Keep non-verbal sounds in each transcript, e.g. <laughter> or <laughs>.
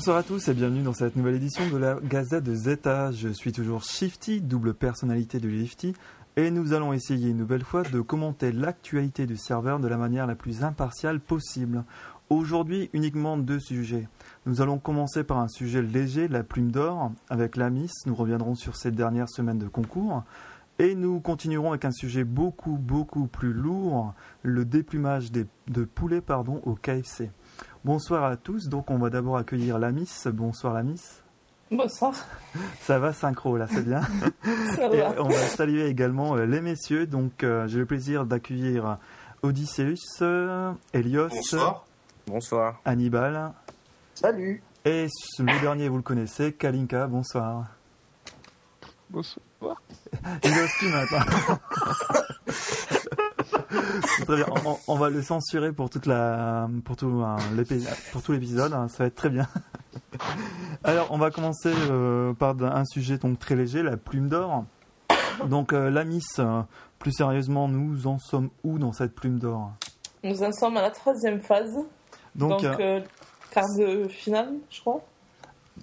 Bonsoir à tous et bienvenue dans cette nouvelle édition de la Gazette de Zeta. Je suis toujours Shifty, double personnalité de Lifty, et nous allons essayer une nouvelle fois de commenter l'actualité du serveur de la manière la plus impartiale possible. Aujourd'hui, uniquement deux sujets. Nous allons commencer par un sujet léger, la plume d'or, avec la Miss. Nous reviendrons sur ces dernières semaines de concours. Et nous continuerons avec un sujet beaucoup, beaucoup plus lourd, le déplumage de poulets au KFC. Bonsoir à tous. Donc, on va d'abord accueillir la Miss. Bonsoir, la Miss. Bonsoir. Ça va synchro là, c'est bien. <laughs> Ça Et va. on va saluer également euh, les messieurs. Donc, euh, j'ai le plaisir d'accueillir Odysseus, euh, Elios, Bonsoir. Bonsoir. Hannibal. Salut. Et le dernier, vous le connaissez, Kalinka. Bonsoir. Bonsoir. Il est aussi maintenant. C'est Très bien. On, on va le censurer pour toute la, pour tout, hein, l'épi- pour tout l'épisode. hein, Ça va être très bien. Alors, on va commencer euh, par un sujet donc très léger, la plume d'or. Donc, euh, la Miss, euh, plus sérieusement, nous en sommes où dans cette plume d'or? Nous en sommes à la troisième phase. Donc, Donc, euh, quart de finale, je crois.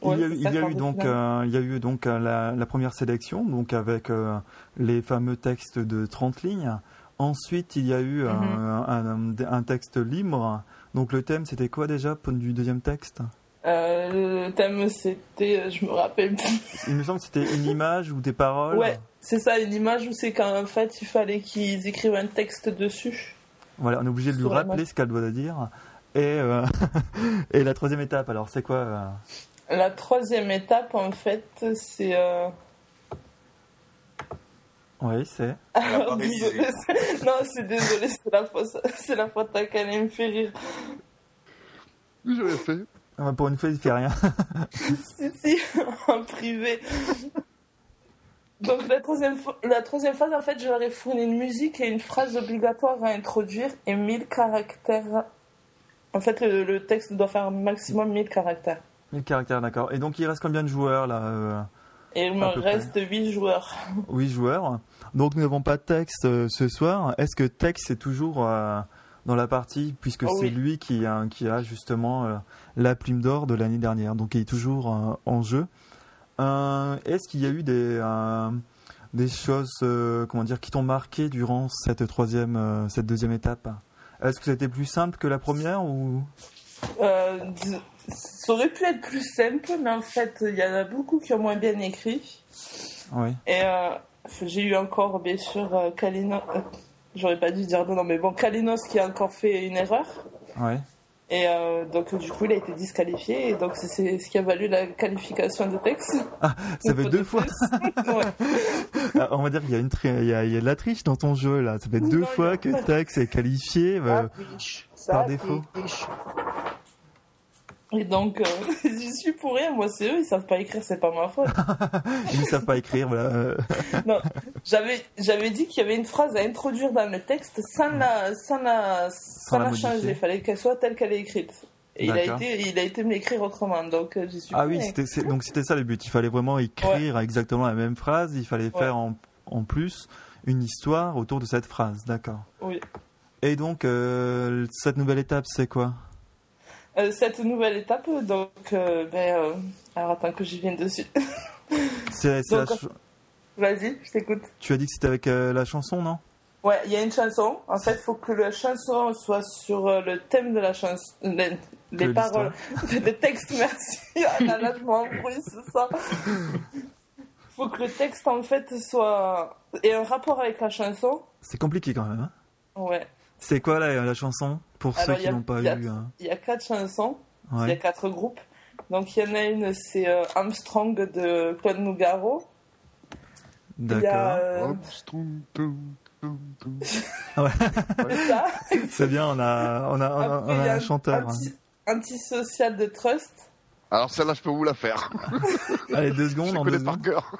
il y a, eu- il y a donc, finale. euh, il y a eu donc la, la première sélection, donc avec euh, les fameux textes de 30 lignes. Ensuite, il y a eu Mhm. un, un- un texte libre. Donc le thème, c'était quoi déjà pour- du deuxième texte? Euh, le thème, c'était, je me rappelle plus. Il me semble que c'était une image ou des paroles. Ouais, c'est ça, une image où c'est qu'en fait, il fallait qu'ils écrivent un texte dessus. Voilà, on est obligé de lui rappeler ce qu'elle doit dire. Et, euh, <laughs> et la troisième étape, alors c'est quoi euh? La troisième étape, en fait, c'est. Oui, c'est. <laughs> Non, c'est désolé, c'est la faute, c'est la faute à qu'elle me fait rire. Rien fait. Ah, Pour une fois, il fait rien. <laughs> Si, si, <laughs> en privé. Donc la troisième, la troisième phase, en fait, je leur ai fourni une musique et une phrase obligatoire à introduire et 1000 caractères. En fait, le, le texte doit faire un maximum 1000 caractères. 1000 caractères, d'accord. Et donc il reste combien de joueurs là euh, Et il me reste 8 joueurs. <laughs> 8 joueurs. Donc nous n'avons pas de texte euh, ce soir. Est-ce que texte est toujours euh, dans la partie, puisque Oh c'est oui. lui qui a, qui a justement euh, la plume d'or de l'année dernière, donc il est toujours en jeu. Est-ce qu'il y a eu des, des choses euh, comment dire, qui t'ont marqué durant cette, troisième, euh, cette deuxième étape? Est-ce que c'était plus simple que la première ou... Euh, ça aurait pu être plus simple, mais en fait, il y en a beaucoup qui ont moins bien écrit. Oui. Et euh, j'ai eu encore, bien sûr, euh, Kalinos. euh, J'aurais pas dû dire non, non, mais bon, Kalinos qui a encore fait une erreur. Ouais. Et euh, donc, du coup, il a été disqualifié. Et donc, c'est- ce qui a valu la qualification de texte. Ça fait deux fois. <laughs> Ouais. Ah, On va dire qu'il y a une tri- il y a, il y a de la triche dans ton jeu là. Ça fait deux Non, fois a que Tex est qualifié. euh, triche. par défaut. Et donc, euh, <laughs> j'y suis pour rien. Moi, c'est eux, ils savent pas écrire, c'est pas ma faute. <laughs> ils ne savent pas écrire. Voilà. Non, j'avais, j'avais dit qu'il y avait une phrase à introduire dans le texte sans la, sans la, sans la changer. Il fallait qu'elle soit telle qu'elle est écrite. Et il a été, il a été me l'écrire autrement, donc euh, j'y suis Ah pour oui, c'était donc c'était ça le but. Il fallait vraiment écrire exactement la même phrase. Il fallait Ouais. faire en, en plus une histoire autour de cette phrase. D'accord. Oui. Et donc euh, cette nouvelle étape, c'est quoi? Euh, cette nouvelle étape, donc, euh, ben, euh, alors attends que j'y vienne dessus. <laughs> C'est ch- Vas-y, je t'écoute. Tu as dit que c'était avec la chanson, non? Ouais, il y a une chanson. En fait, il faut que la chanson soit sur le thème de la chanson. Les, paroles. <laughs> Les textes, merci. <laughs> Ah là là, je m'embrouille, c'est ça. faut que le texte, en fait, soit. ait un rapport avec la chanson. C'est compliqué quand même. hein? Ouais. C'est quoi la, la chanson? Pour Alors, ceux qui a- n'ont pas il eu hein Il y a quatre chansons. Il y a quatre groupes. Donc, il y en a une, c'est euh, Armstrong de Claude Nougaro. D'accord. euh, Armstrong. <laughs> C'est bien. On a on a on a, on a un chanteur. hein. Anti- Antisocial de Trust. Alors celle-là, je peux vous la faire. Allez deux Je secondes. en connais deux par cœur.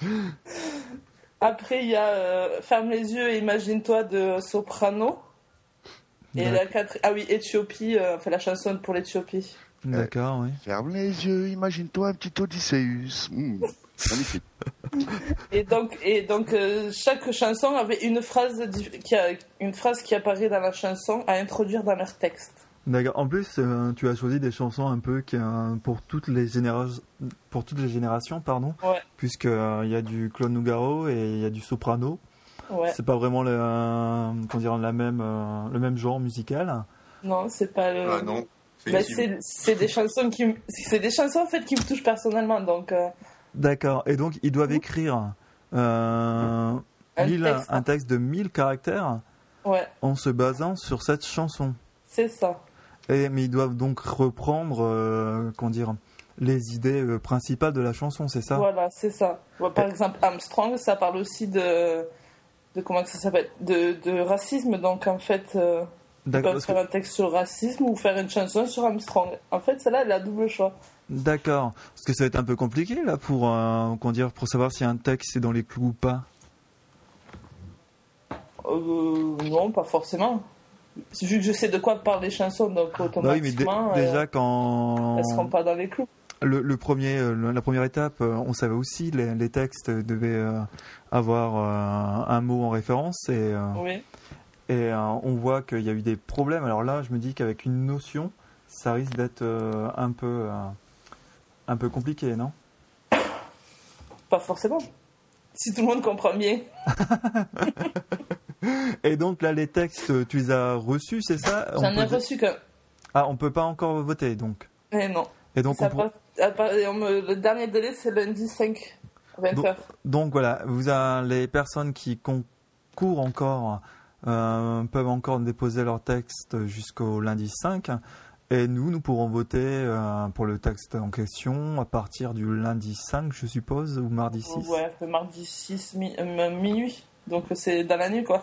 <laughs> Après, il y a euh, Ferme les yeux et imagine-toi de Soprano. Et la quatre... Ah oui, Éthiopie, euh, enfin la chanson pour l'Éthiopie. D'accord, oui. Ferme les yeux, imagine-toi un petit Odysseus. Hmm, Magnifique. Et donc, et donc euh, chaque chanson avait une phrase, qui a, une phrase qui apparaît dans la chanson à introduire dans leur texte. D'accord. En plus, euh, tu as choisi des chansons un peu qui, euh, pour toutes les générations, pour toutes les générations, pardon, Ouais. puisque euh, il y a du Claude Nougaro et il y a du soprano. Ouais. C'est pas vraiment le, euh, comment dire, la même, euh, le même genre musical. Non, c'est pas le. Ah non. Bah, c'est c'est des chansons qui, me- c'est des chansons en fait qui me touchent personnellement, donc euh, D'accord. Et donc, ils doivent écrire euh, Un mille- texte. un texte de 1000 caractères ouais, en se basant sur cette chanson. c'est ça. Et, mais ils doivent donc reprendre, euh, comment dire, les idées euh, principales de la chanson, c'est ça? Voilà, c'est ça. Par exemple, Armstrong, ça parle aussi de, de comment ça s'appelle, de, de racisme. Donc en fait, euh, ils peuvent faire un texte sur racisme ou faire une chanson sur Armstrong. En fait, celle-là, elle a double choix. D'accord. Parce que ça va être un peu compliqué là pour, euh, comment dire, pour savoir si un texte est dans les clous ou pas? Euh, non, pas forcément. Vu que je sais de quoi parlent les chansons, donc Bah oui, mais dé- automatiquement, euh, déjà quand elles seront pas dans les clous. le, le premier, euh, la première étape, euh, on savait aussi les, les textes devaient avoir un mot en référence et, Oui. et on voit qu'il y a eu des problèmes. Alors là, je me dis qu'avec une notion, ça risque d'être un peu un peu compliqué, non? Pas forcément. Si tout le monde comprend bien. <laughs> Et donc là, les textes, tu les as reçus, c'est ça? J'en ai reçu qu'un. Ah, on peut pas encore voter, donc. Eh non. Et donc, Ça on le dernier délai, c'est lundi 5, 20h. Donc- donc voilà, vous avez les personnes qui concourent encore euh, peuvent encore déposer leur texte jusqu'au lundi 5. Et nous, nous pourrons voter euh, pour le texte en question à partir du lundi 5, je suppose, ou mardi 6. Ouais, le mardi 6, mi- euh, minuit. Donc c'est dans la nuit, quoi.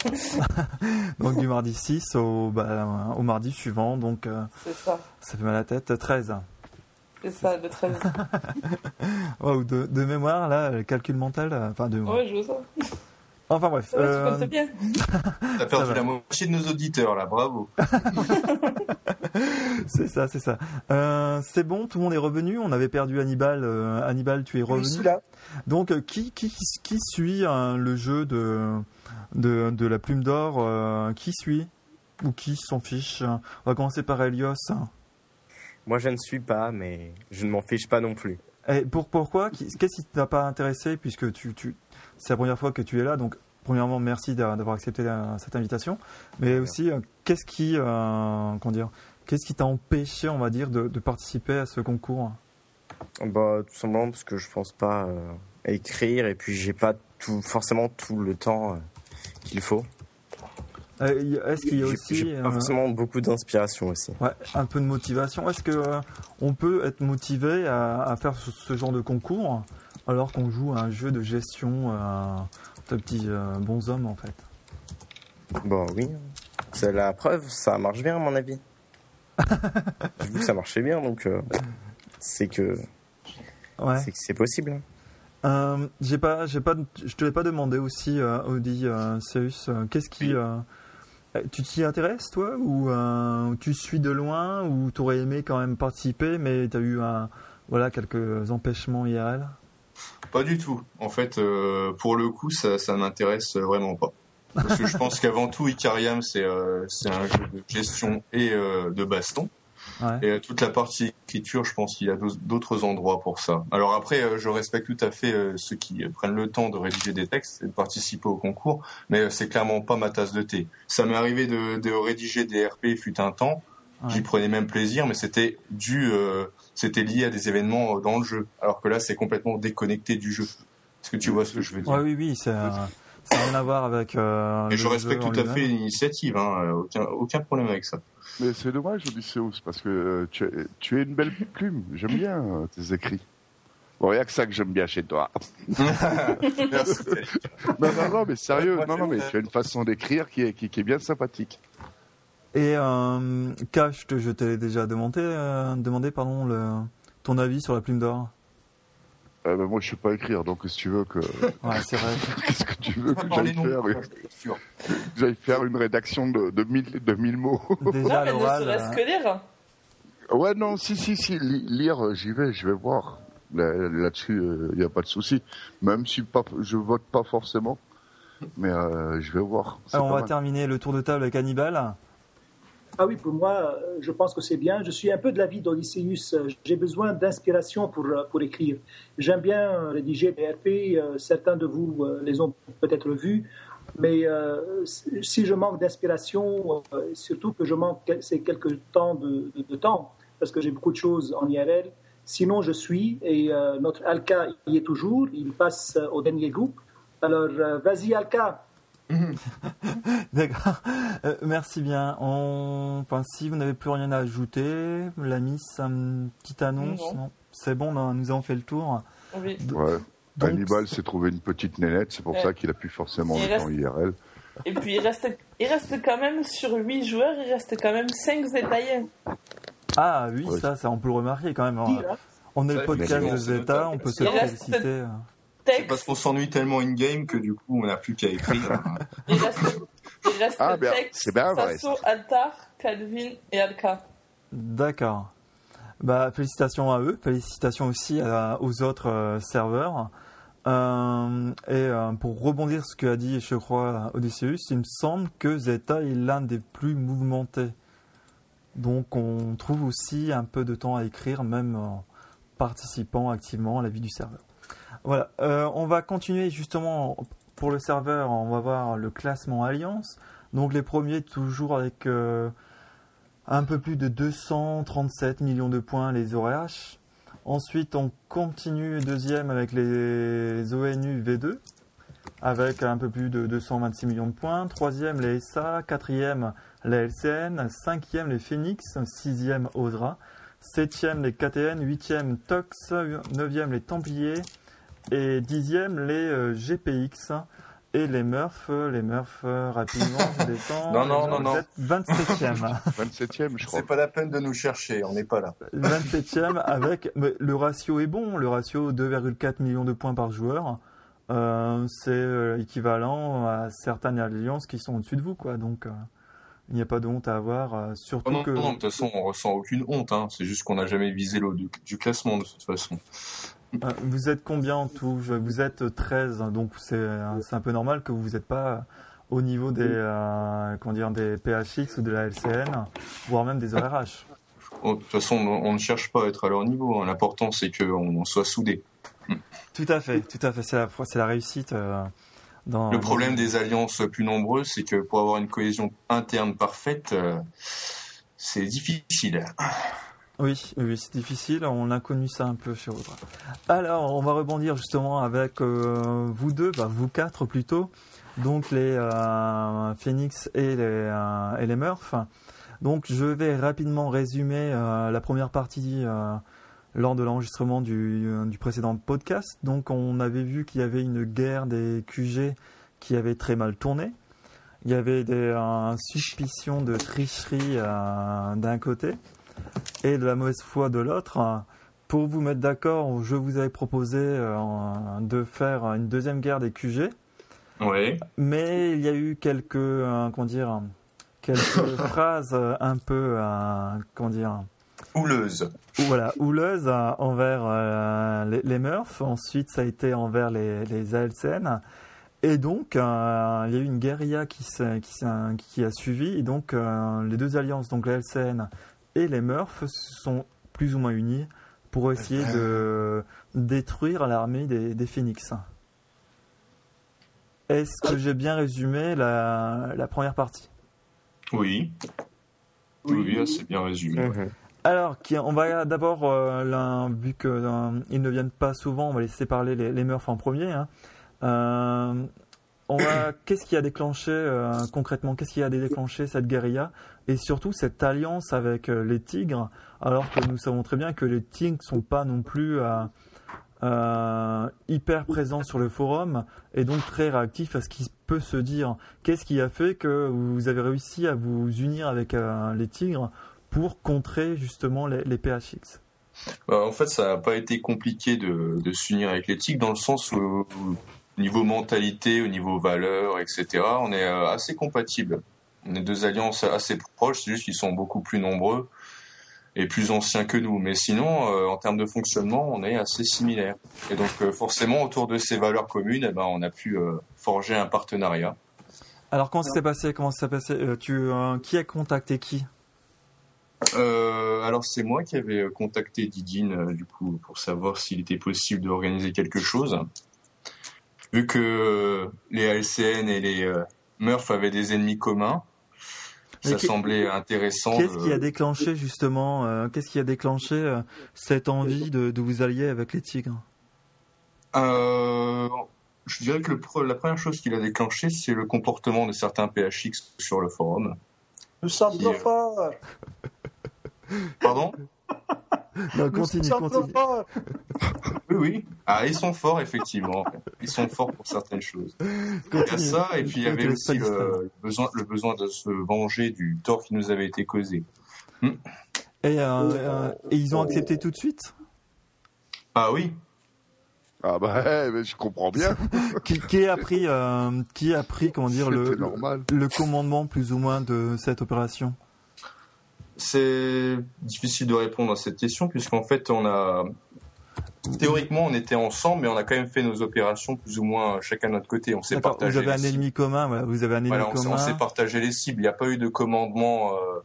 <laughs> Donc du mardi 6 au, bah, au mardi suivant, donc euh, c'est ça. ça fait mal à la tête, 13. C'est ça, le 13. <laughs> Wow, de, de mémoire, là, le calcul mental, euh, enfin de... ouais, je veux ça. Enfin bref. Ça va, euh, tu comptes bien. T'as perdu la moitié de nos auditeurs là, bravo. <laughs> <laughs> C'est ça, c'est ça. Euh, c'est bon, tout le monde est revenu. On avait perdu Hannibal. Euh, Hannibal, tu es revenu. là. Donc, euh, qui, qui, qui suit hein, le jeu de, de, de la plume d'or euh, Qui suit Ou qui s'en fiche? On va commencer par Elios. Moi, je ne suis pas, mais je ne m'en fiche pas non plus. Et pour, pourquoi? Qu'est-ce qui t'a pas intéressé Puisque tu, tu, c'est la première fois que tu es là. Donc, premièrement, merci d'a- d'avoir accepté la- cette invitation. Mais aussi, qu'est-ce qui, euh, comment dire Qu'est-ce qui t'a empêché, on va dire, de, de participer à ce concours? Bah, tout simplement parce que je pense pas euh, à écrire et puis j'ai pas tout, forcément tout le temps euh, qu'il faut. Euh, Est-ce qu'il y a aussi pas euh, forcément beaucoup d'inspiration aussi. ouais, un peu de motivation Est-ce que euh, on peut être motivé à, à faire ce, ce genre de concours alors qu'on joue à un jeu de gestion euh, de petits euh, bons hommes en fait? Bon, oui. C'est la preuve, ça marche bien à mon avis. J'ai vu que ça marchait bien, donc euh, c'est que Ouais. c'est que c'est possible. Euh, j'ai pas, j'ai pas, je te l'ai pas demandé aussi, euh, Audi, euh, Céus, euh, qu'est-ce qui, tu t'y intéresses toi ou euh, tu suis de loin ou t'aurais aimé quand même participer mais t'as eu un, voilà quelques empêchements IRL Pas du tout. En fait, euh, pour le coup, ça, ça m'intéresse vraiment pas. Parce que je pense qu'avant tout, Icariam, c'est euh, c'est un jeu de gestion et euh, de baston. Ouais. Et euh, toute la partie écriture, je pense qu'il y a d'autres- endroits pour ça. Alors après, euh, je respecte tout à fait euh, ceux qui euh, prennent le temps de rédiger des textes et de participer au concours, mais euh, c'est clairement pas ma tasse de thé. Ça m'est arrivé de, de rédiger des RP fut un temps. Ouais. J'y prenais même plaisir, mais c'était dû, euh, c'était lié à des événements euh, dans le jeu. Alors que là, c'est complètement déconnecté du jeu. Est-ce que tu vois ce que je veux dire? Ouais, oui, oui, ça, ça n'a rien à voir avec. Euh, Et je respecte tout à fait l'initiative, hein, euh, aucun, aucun problème avec ça. Mais c'est dommage, Odysseus, parce que euh, tu, es- tu es une belle plume. J'aime bien euh, tes écrits. Bon, il n'y a que ça que j'aime bien chez toi. <laughs> <laughs> Merci. Non, non, non, mais sérieux, non, non, mais tu as une façon d'écrire qui est, qui, qui est bien sympathique. Et euh, Cash, je te l'ai déjà demandé, euh, demandé pardon, le, ton avis sur la plume d'or? Euh, ben, moi, je sais pas écrire, donc si tu veux que, <laughs> Ouais, c'est vrai. <laughs> qu'est-ce que tu veux que j'aille faire, que j'aille faire une rédaction de, de, mille, de mille mots. Déjà, <laughs> non, mais ne serait-ce euh, que lire. Ouais, non, si, si, si, li- lire, euh, j'y vais, je vais voir. Là- Là-dessus, il n'y a pas de souci. Même si pas, je vote pas forcément, mais euh, je vais voir. Alors, on va mal. terminer le tour de table avec Hannibal. Ah oui, pour moi, euh, je pense que c'est bien. Je suis un peu de l'avis d'Odysseus. Euh, J'ai besoin d'inspiration pour, euh, pour écrire. J'aime bien rédiger des RP. Certains de vous les ont peut-être vus. Mais si je manque d'inspiration, surtout que je manque ces quelques temps de, temps, parce que j'ai beaucoup de choses en IRL, sinon je suis, et notre Alka y est toujours, il passe au dernier groupe. Alors, vas-y Alka, <laughs> D'accord. Euh, merci bien. On... Enfin, si vous n'avez plus rien à ajouter, la miss, une petite annonce Non. C'est bon, ben, nous avons fait le tour. Oui. Ouais. Donc, Hannibal s'est trouvé une petite nénette, c'est pour Ouais. ça qu'il a plus forcément Il le temps IRL. Et puis il reste, il reste quand même sur 8 joueurs, il reste quand même 5 Zetaïens. Ah oui, Ouais. ça, ça, on peut le remarquer quand même. On est le podcast de Zeta, on peut se féliciter. Parce qu'on s'ennuie tellement in-game que du coup, on n'a plus qu'à écrire. il <laughs> reste, il reste Ah, bien, Tex, c'est bien vrai, Sasso, Altar, Calvin et Alka. D'accord. Bah, félicitations à eux, félicitations aussi à- aux autres euh, serveurs. Euh, et euh, pour rebondir sur ce qu'a dit, je crois, Odysseus, il me semble que Zeta est l'un des plus mouvementés. Donc on trouve aussi un peu de temps à écrire, même en participant activement à la vie du serveur. Voilà, Euh, on va continuer justement pour le serveur, on va voir le classement Alliance. Donc les premiers toujours avec... euh, un peu plus de 237 millions de points les ORH. Ensuite, on continue deuxième avec les ONU V2 avec un peu plus de 226 millions de points. Troisième, les SA. Quatrième, les LCN. Cinquième, les Phoenix. Sixième, OSRA. Septième, les KTN. Huitième, TOX. Neuvième, les Templiers. Et dixième, les euh, GPX. Et les Murphs. Les Murphs, euh, rapidement, je <laughs> descends. Non, non, non, non. 27e. 27ème, je crois. C'est pas la peine de nous chercher, on n'est pas là. 27e avec mais le ratio est bon, le ratio 2,4 millions de points par joueur. Euh, c'est euh, équivalent à certaines alliances qui sont au-dessus de vous, quoi. Donc, euh, il n'y a pas de honte à avoir, euh, surtout Oh non, que. non, non, de toute façon, on ressent aucune honte. Hein. C'est juste qu'on n'a jamais visé le haut du, du classement de toute façon. Euh, vous êtes combien en tout? Vous êtes 13, donc c'est euh, c'est un peu normal que vous n'êtes pas au niveau des, euh, comment dire, des PHX ou de la LCN, voire même des <laughs> ORH. Oh, De toute façon, on, ne cherche pas à être à leur niveau. hein. L'important, c'est qu'on on soit soudés. Tout à fait, tout à fait. C'est la, c'est la réussite. euh, dans, Le problème des alliances plus nombreuses, c'est que pour avoir une cohésion interne parfaite, euh, c'est difficile. Oui, oui, c'est difficile. On a connu ça un peu chez Audra. Alors, on va rebondir justement avec euh, vous deux, bah, vous quatre plutôt. Donc les euh, Phoenix et les, euh, et les Murphs. Donc je vais rapidement résumer la première partie lors de l'enregistrement du, euh, du précédent podcast. Donc on avait vu qu'il y avait une guerre des QG qui avait très mal tourné. Il y avait des euh, suspicions de tricherie euh, d'un côté et de la mauvaise foi de l'autre. Pour vous mettre d'accord, je vous avais proposé euh, de faire une deuxième guerre des QG, Ouais. mais il y a eu quelques, euh, comment dire, quelques <laughs> phrases un peu, comment dire, Houleuse. voilà, houleuses euh, envers euh, les, les Murphs. Ensuite, ça a été envers les, les ALCN. Et donc, euh, il y a eu une guérilla qui, qui, a suivi. Et donc, euh, les deux alliances, donc la LCN et les Murphs, se sont plus ou moins unis pour essayer de détruire l'armée des, des Phoenix. Est-ce que j'ai bien résumé la, la première partie? Oui. Oui, oui, c'est bien résumé. Mhm. Alors, on va d'abord, euh, vu qu'ils ne viennent pas souvent, on va laisser parler les, les en premier. hein. Euh, <coughs> qu'est-ce qui a déclenché euh, concrètement Qu'est-ce qui a déclenché cette guérilla? Et surtout cette alliance avec euh, les Tigres, alors que nous savons très bien que les Tigres sont pas non plus euh, euh, hyper présents sur le forum et donc très réactifs à ce qui peut se dire. Qu'est-ce qui a fait que vous avez réussi à vous unir avec euh, les Tigres pour contrer justement les, les PHX. Bah, en fait, ça n'a pas été compliqué de, de s'unir avec les Tigres dans le sens où, au niveau mentalité, au niveau valeur, etc., on est euh, assez compatibles. On est deux alliances assez proches, c'est juste qu'ils sont beaucoup plus nombreux et plus anciens que nous. Mais sinon, euh, en termes de fonctionnement, on est assez similaires. Et donc, euh, forcément, autour de ces valeurs communes, eh ben, on a pu euh, forger un partenariat. Alors comment ça s'est passé? Comment ça s'est passé? Euh, tu, euh, Qui a contacté qui? Euh, alors c'est moi qui avais contacté Didine euh, du coup pour savoir s'il était possible d'organiser quelque chose. Vu que euh, les ALCN et les euh, Murph avaient des ennemis communs, Mais ça semblait intéressant. Qu'est-ce qui a déclenché justement, euh, qu'est-ce qui a déclenché euh, cette envie de, de vous allier avec les tigres? Euh, je dirais que le la première chose qu'il a déclenché, c'est le comportement de certains PHX sur le forum. Nous sommes euh, forts. Pardon <laughs> Non, continue, continue. forts. <laughs> Oui, oui. Ah, ils sont forts, effectivement. Ils sont forts pour certaines choses. Il y a ça, et puis il y avait aussi le besoin, le besoin de se venger du tort qui nous avait été causé. Et, euh, euh, et ils ont accepté tout de suite? Ah oui Ah bah, eh, mais je comprends bien. <laughs> qui, qui a pris, euh, qui a pris, comment dire, le commandement plus ou moins de cette opération? C'est difficile de répondre à cette question, puisqu'en fait, on a. Théoriquement, on était ensemble, mais on a quand même fait nos opérations plus ou moins chacun de notre côté. On s'est partagé. Vous avez un cibles. ennemi commun, voilà, vous avez un ennemi Voilà, on s'est- on commun. s'est partagé les cibles. Il n'y a pas eu de commandement. euh,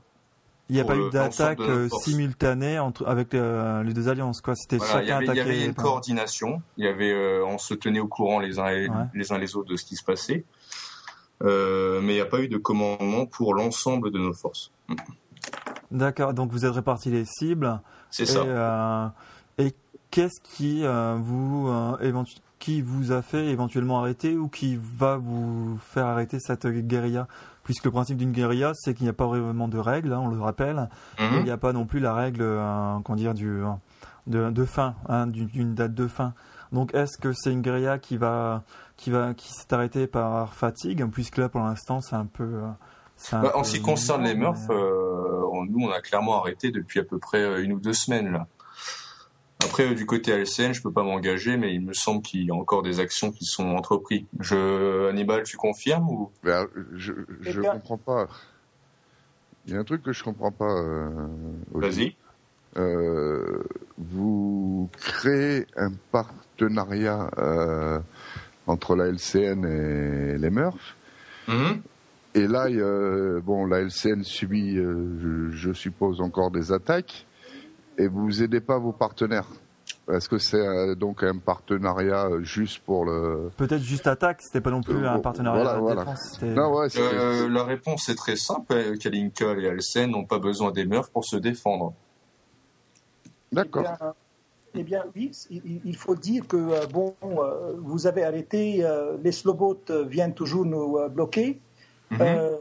Il n'y a pas eu d'attaque euh, simultanée entre, avec euh, les deux alliances, quoi. C'était Voilà, chacun avait, il y attaqué. avait une coordination. Il y avait, euh, on se tenait au courant les uns, et- Ouais. les uns les autres de ce qui se passait. Mais il n'y a pas eu de commandement pour l'ensemble de nos forces. D'accord, donc vous êtes répartis les cibles. C'est Et, ça. euh, et qu'est-ce qui euh, vous euh, qui vous a fait éventuellement arrêter ou qui va vous faire arrêter cette guérilla? Puisque le principe d'une guérilla, c'est qu'il n'y a pas vraiment de règles, hein, on le rappelle. Mhm. Il n'y a pas non plus la règle, euh, comment dire, du, de, de fin, hein, d'une date de fin. Donc, est-ce que c'est une guérilla qui va, qui va, qui s'est arrêtée par fatigue, puisque là, pour l'instant, c'est un peu. euh, Bah, en ce qui concerne les Murphs, mais- euh, on- nous, on a clairement arrêté depuis à peu près euh, une ou deux semaines. Là. Après, euh, du côté LCN, je peux pas m'engager, mais il me semble qu'il y a encore des actions qui sont entreprises. Je... Hannibal, tu confirmes ou? Euh, je bien. comprends pas. Il y a un truc que je comprends pas. Euh. Vas-y. Euh, vous créez un partenariat euh, entre la LCN et les Murphs. Mhm. Et là, a- bon, la LCN subit, euh, je, je suppose, encore des attaques. Et vous aidez pas vos partenaires? Est-ce que c'est euh, donc un partenariat euh, juste pour le Peut-être juste attaque, c'était pas non plus Euh, un partenariat voilà, de voilà. défense. c'était- Non, ouais, c'est- Euh, la réponse est très simple. euh, Kalinka et Alcen n'ont pas besoin des Murphs pour se défendre. d'accord. Eh bien, eh bien, oui, il, faut dire que, euh, bon, euh, vous avez arrêté, euh, les slowboats euh, viennent toujours nous euh, bloquer. Euh,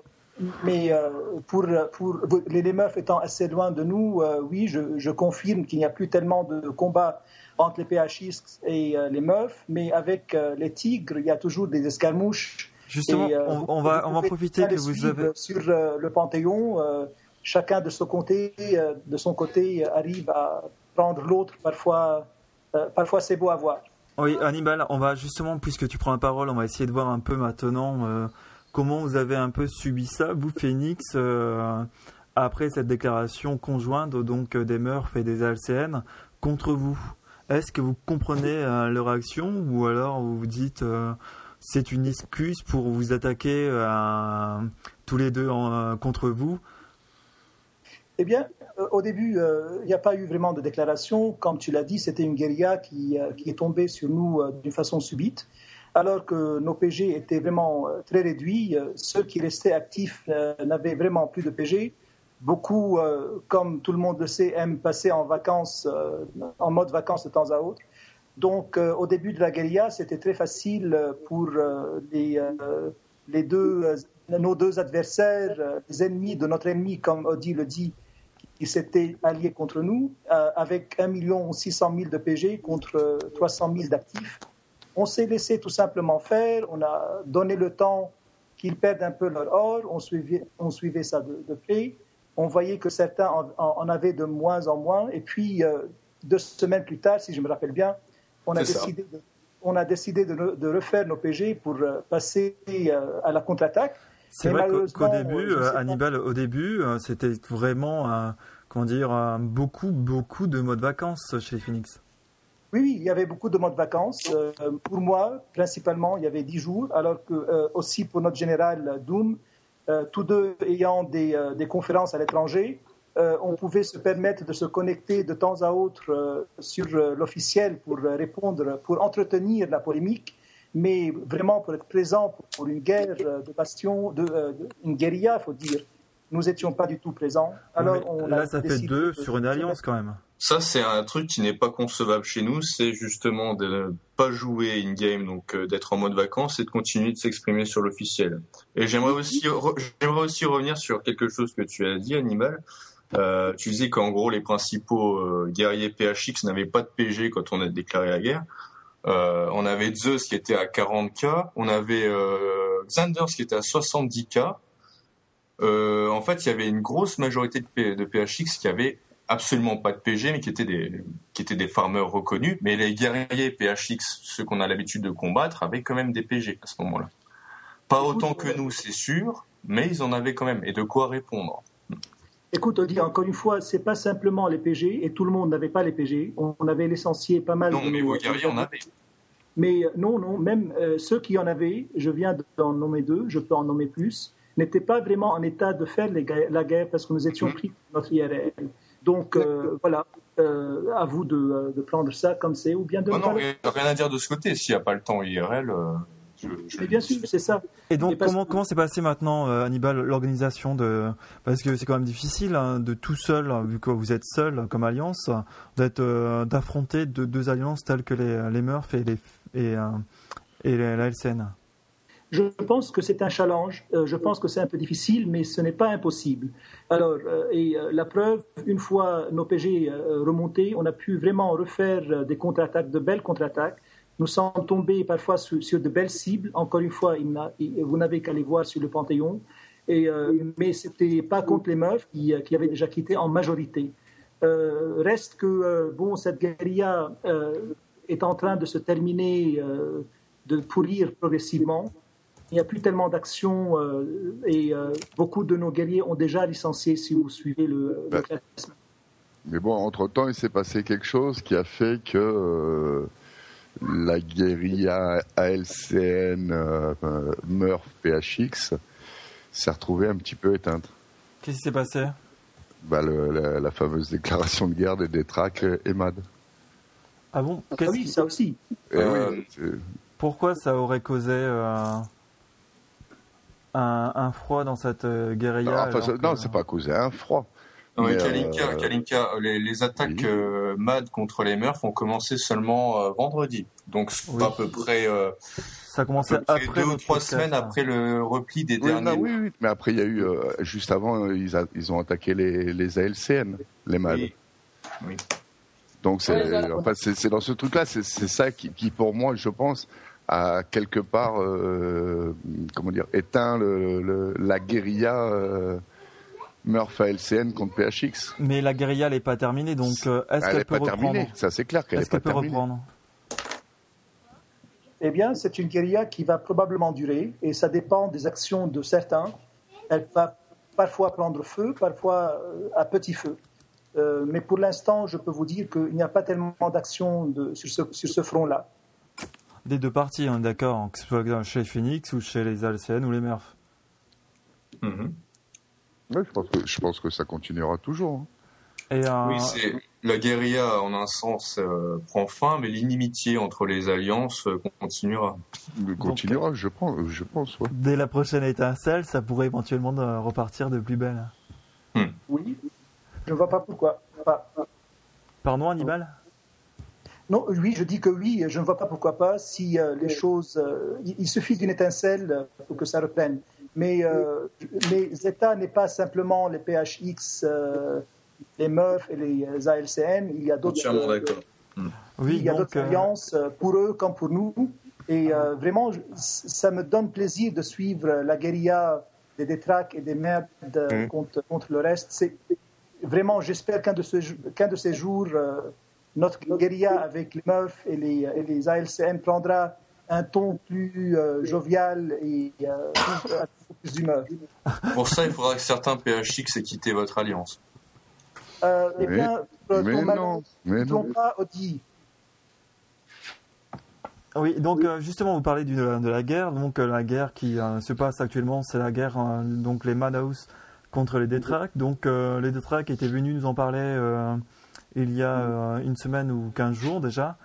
mais euh, pour, pour les, meufs étant assez loin de nous, euh, oui, je, je confirme qu'il n'y a plus tellement de combats entre les PHX et les meufs, mais avec les tigres, il y a toujours des escarmouches. Justement, Et, on, va, on va profiter que vous avez. sur le Panthéon. chacun de son côté, de son côté, arrive à prendre l'autre. Parfois, parfois c'est beau à voir. Oui, Hannibal, on va justement, puisque tu prends la parole, on va essayer de voir un peu maintenant euh, comment vous avez un peu subi ça, vous, Phoenix, euh, après cette déclaration conjointe donc euh, des Murphs et des ALCN contre vous. Est-ce que vous comprenez euh, leur action ou alors vous vous dites c'est une excuse pour vous attaquer tous les deux contre vous? Eh bien, au début, il n'y a pas eu vraiment de déclaration. Comme tu l'as dit, c'était une guérilla qui, est tombée sur nous d'une façon subite. Alors que nos PG étaient vraiment euh, très réduits, euh, ceux qui restaient actifs euh, n'avaient vraiment plus de PG. Beaucoup, comme tout le monde le sait, aiment passer en vacances, en mode vacances de temps à autre. Donc, au début de la guérilla, c'était très facile pour les, deux, nos deux adversaires, les ennemis de notre ennemi, comme Audi le dit, qui s'étaient alliés contre nous, avec 1 600 000 de PG contre euh, 300 000 d'actifs. On s'est laissé tout simplement faire, on a donné le temps qu'ils perdent un peu leur or, on suivait, on suivait ça de, de près. On voyait que certains en, en- en avaient de moins en moins. Et puis, euh, deux semaines plus tard, si je me rappelle bien, on a décidé, de, on a décidé de, re- de refaire nos PG pour euh, passer euh, à la contre-attaque. C'est vrai qu'au- début. Hannibal, au début, c'était vraiment, euh, comment dire, beaucoup, beaucoup de modes vacances chez les Phoenix. Oui, oui, il y avait beaucoup de mois de vacances. Euh, pour moi, principalement, il y avait 10 jours, alors que euh, aussi pour notre général Doom, euh, tous deux ayant des, euh, des conférences à l'étranger, on pouvait se permettre de se connecter de temps à autre sur l'officiel pour répondre, pour entretenir la polémique, mais vraiment pour être présent pour une guerre de bastion, de, une guérilla, il faut dire. Nous n'étions pas du tout présents. Alors, on là, ça fait deux sur une alliance quand même. Ça, c'est un truc qui n'est pas concevable chez nous, c'est justement de ne pas jouer in-game, donc d'être en mode vacances et de continuer de s'exprimer sur l'officiel. Et j'aimerais aussi, j'aimerais aussi revenir sur quelque chose que tu as dit, Animal. Euh, tu disais qu'en gros les principaux euh, guerriers PHX n'avaient pas de PG quand on a déclaré la guerre. Euh, on avait Zeus qui était à 40k, on avait euh, Xanders qui était à 70k. Euh, en fait, il y avait une grosse majorité de, PHX qui avaient absolument pas de PG, mais qui étaient des qui étaient des farmers reconnus. Mais les guerriers PHX, ceux qu'on a l'habitude de combattre, avaient quand même des PG à ce moment-là. Pas autant que nous, c'est sûr, mais ils en avaient quand même et de quoi répondre? Écoute, Odi, encore une fois, c'est pas simplement les PG, et tout le monde n'avait pas les PG. On avait licencié pas mal. Non, mais vos guerriers en avaient. Mais euh, non, non, même euh, ceux qui en avaient, je viens d'en nommer deux, je peux en nommer plus, n'étaient pas vraiment en état de faire la guerre parce que nous étions mmh. pris notre IRL. Donc euh, voilà, à vous de, prendre ça comme c'est ou bien de. Non, non, rien à dire de ce côté. S'il n'y a pas le temps IRL. Mais bien sûr, c'est ça. Et donc, comment, comment s'est passé maintenant, euh, Hannibal, l'organisation de. Parce que c'est quand même difficile hein, de tout seul, hein, vu que vous êtes seul comme alliance, d'être, euh, d'affronter deux, alliances telles que les, les Murph et, les, et, euh, et la LCN. Je pense que c'est un challenge. je pense que c'est un peu difficile, mais ce n'est pas impossible. Alors, et la preuve, une fois nos PG remontés, on a pu vraiment refaire des contre-attaques, de belles contre-attaques. Nous sommes tombés parfois sur, de belles cibles. Encore une fois, vous n'avez qu'à les voir sur le Panthéon. Euh, mais ce n'était pas contre les meufs qui, avaient déjà quitté en majorité. Euh, reste que euh, bon, cette guérilla est en train de se terminer, de pourrir progressivement. Il n'y a plus tellement d'actions et beaucoup de nos guerriers ont déjà licencié si vous suivez le, le bah, Mais bon, entre-temps, il s'est passé quelque chose qui a fait que la guérilla ALCN euh, Murph PHX s'est retrouvée un petit peu éteinte. Qu'est-ce qui s'est passé? Bah, la, fameuse déclaration de guerre des Détraques et MAD. Ah bon? Ah Oui, ça aussi. Eh euh, pourquoi ça aurait causé euh, un, froid dans cette guérilla Non, non c'est pas causé un froid. Non, Kalinka, euh, les, attaques euh, MAD contre les Murphs ont commencé seulement euh, vendredi. Donc à peu près. ça a commencé après deux ou trois semaines après le repli des derniers. oui, oui, mais après il y a eu juste avant ils, ils, ont attaqué les, les ALCN, les MAD. Oui. Donc c'est en fait, c'est dans ce truc-là, c'est ça qui, qui, pour moi, je pense, a quelque part comment dire éteint le, le, la guérilla Murph LCN contre PHX. Mais la guérilla n'est pas terminée, donc euh, est-ce qu'elle peut reprendre terminée. Ça c'est clair qu'elle n'est pas terminée. reprendre Eh bien, c'est une guérilla qui va probablement durer et ça dépend des actions de certains. Elle va parfois prendre feu, parfois euh, à petit feu. Euh, mais pour l'instant, je peux vous dire qu'il n'y a pas tellement d'actions sur ce, sur ce front-là. Des deux parties, hein, d'accord, que ce soit chez Phoenix ou chez les LCN ou les Murph. Mm je, pense que, je pense que ça continuera toujours. Hein. Et euh, Oui, c'est la guérilla en un sens euh, prend fin, mais l'inimitié entre les alliances euh, continuera. continuera, je pense, je pense. Dès la prochaine étincelle, ça pourrait éventuellement repartir de plus belle. Hmm. Oui, je ne vois pas pourquoi. Pardon, Hannibal? Non, oui, je dis que oui, je ne vois pas pourquoi pas si les choses. il suffit d'une étincelle pour que ça reprenne. Mais, euh, mais Zeta n'est pas simplement les PHX, euh, les MEUF et les ALCN. Il y a d'autres. Hmm. Oui, il y a d'autres euh, alliances pour eux comme pour nous. Et vraiment, ça me donne plaisir de suivre la guérilla des détraques et des merdes hmm. contre, contre, le reste. C'est vraiment, j'espère qu'un de, ce, qu'un de ces jours, notre guérilla avec les meufs et les, et les ALCN prendra un ton plus jovial et plus d'humeur. Pour ça, il faudra que certains PHX aient quitté votre alliance. Euh, eh bien, mais, mais non, mais non. pas Audi. Oui, donc euh, justement, vous parlez de, de la guerre. Donc euh, la guerre qui se passe actuellement, c'est la guerre. donc les Madhouse contre les Détraques. Donc euh, les Détraques étaient venus nous en parler euh, il y a euh, une semaine ou 15 jours déjà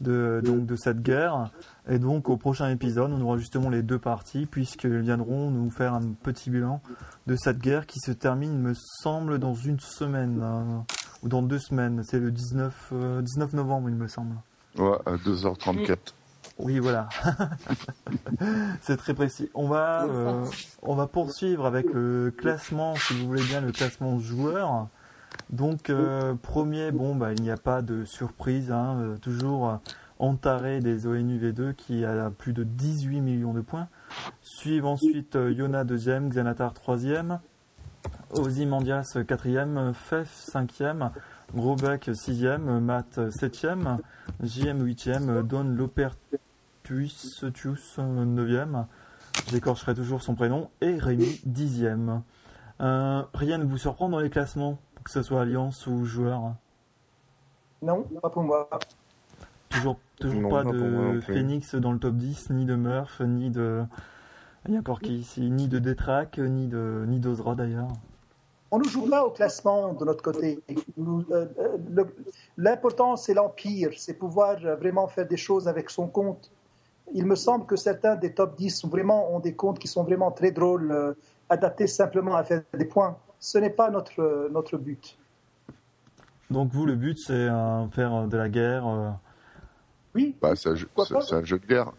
de, donc, de cette guerre. Et donc au prochain épisode, on aura justement les deux parties puisqu'ils viendront nous faire un petit bilan de cette guerre qui se termine, me semble, dans une semaine hein, ou dans deux semaines. C'est le 19, euh, 19 novembre, il me semble. Ouais, à 2h34. Oui, voilà. <laughs> c'est très précis. On va, euh, on va poursuivre avec le classement, si vous voulez bien, le classement joueur. Donc, euh, premier, bon, bah, il n'y a pas de surprise. Hein, euh, toujours Antaré des ONUV2 qui a plus de 18 millions de points. Suivent ensuite euh, Yona deuxième, Xanatar troisième, Ozymandias quatrième, Fef cinquième, Grobek sixième, Matt septième, JM huitième, Don Lopertuis Tius neuvième. J'écorcherai toujours son prénom et Rémi dixième. Rien ne vous surprend dans les classements, que ce soit Alliance ou joueur. Non, pas pour moi. Toujours, toujours Non, pas de. Phoenix dans le top 10, ni de Murph, ni de. Il y a encore qui ici Ni de Détrac, ni de ni d'Ozra d'ailleurs. On ne joue pas au classement de notre côté. Nous, euh, euh, le- L'important, c'est l'empire, c'est pouvoir euh, vraiment faire des choses avec son compte. Il me semble que certains des top 10 sont vraiment, ont des comptes qui sont vraiment très drôles, euh, adaptés simplement à faire des points. Ce n'est pas notre, euh, notre but. Donc vous, le but, c'est euh, faire de la guerre. euh, Oui, Bah, c'est un, jeu- Pourquoi c'est- pas c'est un jeu de guerre.